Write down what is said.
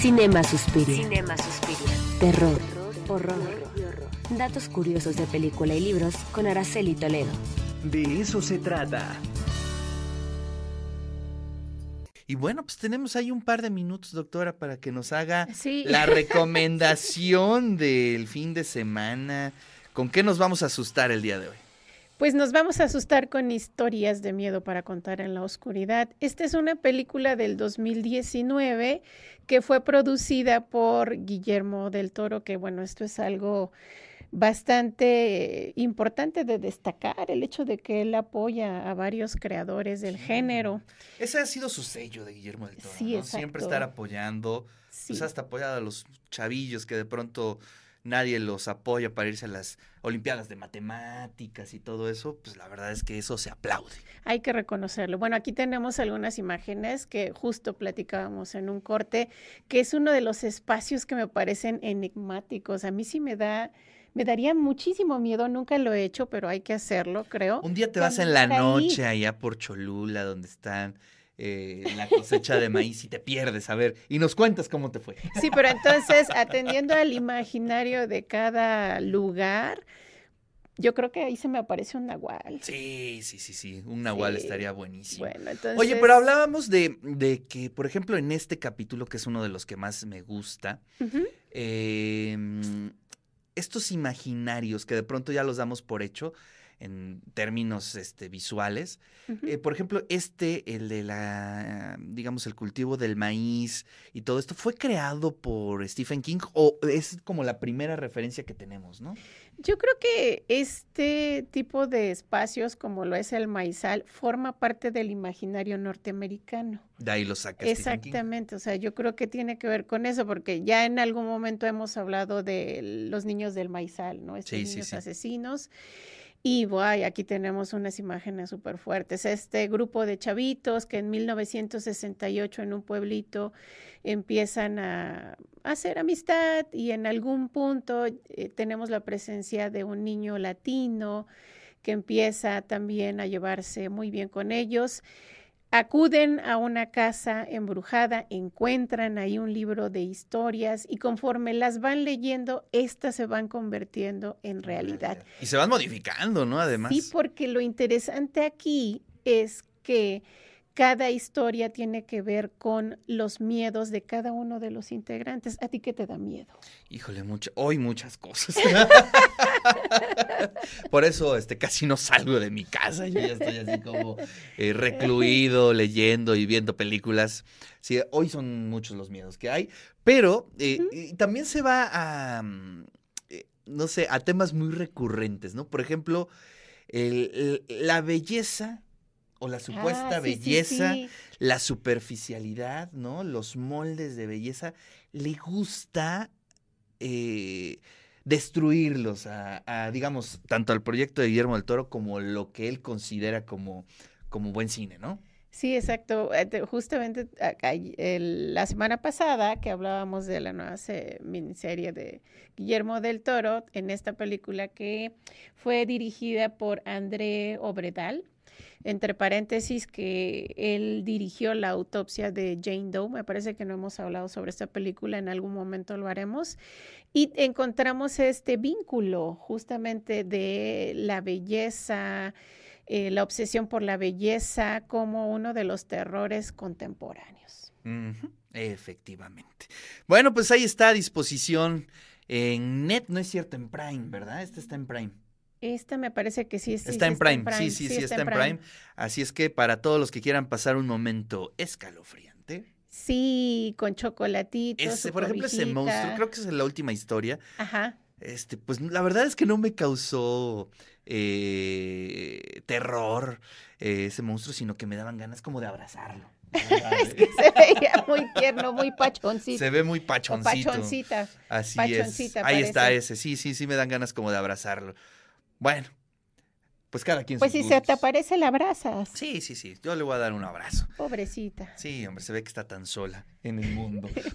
Cinema Suspiria. Cinema Suspiria. Terror, horror, Datos curiosos de película y libros con Araceli Toledo. De eso se trata. Y bueno, pues tenemos ahí un par de minutos, doctora, para que nos haga Sí. la recomendación del fin de semana. ¿Con qué nos vamos a asustar el día de hoy? Pues nos vamos a asustar con historias de miedo para contar en la oscuridad. Esta es una película del 2019 que fue producida por Guillermo del Toro, que bueno, esto es algo bastante eh, importante de destacar, el hecho de que él apoya a varios creadores del género. Ese ha sido su sello de Guillermo del Toro, Sí, ¿no? Siempre estar apoyando, Sí. pues hasta apoyado a los chavillos que de pronto nadie los apoya para irse a las Olimpiadas de Matemáticas y todo eso, pues la verdad es que eso se aplaude. Hay que reconocerlo. Bueno, aquí tenemos algunas imágenes que justo platicábamos en un corte, que es uno de los espacios que me parecen enigmáticos. A mí sí me da, me daría muchísimo miedo, nunca lo he hecho, pero hay que hacerlo, creo. Un día te vas en la ahí. noche allá por Cholula, donde están eh, la cosecha de maíz y te pierdes, a ver, y nos cuentas cómo te fue. Sí, pero entonces, atendiendo al imaginario de cada lugar, yo creo que ahí se me aparece un nahual. Sí, sí, sí, sí, un nahual Sí. estaría buenísimo. Bueno, entonces. Oye, pero hablábamos de, de que, por ejemplo, en este capítulo, que es uno de los que más me gusta, eh, estos imaginarios que de pronto ya los damos por hecho en términos este, visuales. Eh, por ejemplo, este, el de la, digamos, el cultivo del maíz y todo esto, ¿fue creado por Stephen King o es como la primera referencia que tenemos, no? Yo creo que este tipo de espacios, como lo es el maizal, forma parte del imaginario norteamericano. De ahí lo saca Stephen King. Exactamente, o sea, yo creo que tiene que ver con eso, porque ya en algún momento hemos hablado de los niños del maizal, ¿no? Estos Sí, sí, niños sí. asesinos. Y guay, aquí tenemos unas imágenes súper fuertes. Este grupo de chavitos que en 1968 en un pueblito empiezan a hacer amistad y en algún punto eh, tenemos la presencia de un niño latino que empieza también a llevarse muy bien con ellos. Acuden a una casa embrujada, encuentran ahí un libro de historias y conforme las van leyendo, estas se van convirtiendo en realidad. Y se van modificando, ¿no? Además. Sí, porque lo interesante aquí es que cada historia tiene que ver con los miedos de cada uno de los integrantes. ¿A ti qué te da miedo? Híjole, mucho, hoy muchas cosas. Por eso este, casi no salgo de mi casa. Yo ya estoy así como eh, recluido, leyendo y viendo películas. Sí, hoy son muchos los miedos que hay. Pero eh, también se va a, mm, eh, no sé, a temas muy recurrentes, ¿no? Por ejemplo, el- el- la belleza o la supuesta Ah, sí, sí, belleza sí. la superficialidad, ¿no? Los moldes de belleza, le gusta eh, destruirlos a, a, digamos, tanto al proyecto de Guillermo del Toro como lo que él considera como, como buen cine, ¿no? Sí, exacto. Eh, te- Justamente la semana pasada que hablábamos de la nueva se- miniserie de Guillermo del Toro, en esta película que fue dirigida por André Obredal, entre paréntesis que él dirigió la autopsia de Jane Doe. Me parece que no hemos hablado sobre esta película, en algún momento lo haremos. Y encontramos este vínculo justamente de la belleza, eh, la obsesión por la belleza como uno de los terrores contemporáneos. Efectivamente. Bueno, pues ahí está a disposición en Net, no es cierto, en Prime, ¿verdad? Este está en Prime. Esta me parece que sí, sí, está sí en Prime, sí, sí, sí, está, en Prime. Así es que para todos los que quieran pasar un momento escalofriante, Sí, con chocolatito. ese, su por ejemplo, ese monstruo, creo que esa es la última historia. Ajá. Este, pues la verdad es que no me causó eh, terror eh, ese monstruo, sino que me daban ganas como de abrazarlo. Es que se veía muy tierno, muy pachoncito. Se ve muy o pachoncito. pachoncita. Así es. pachoncita Ahí está ese. Sí, sí, sí me dan ganas como de abrazarlo. Bueno, pues cada quien Pues si se te aparece, la abrazas. Sí, sí, sí. Yo le voy a dar un abrazo. Pobrecita. Sí, hombre, se ve que está tan sola en el mundo.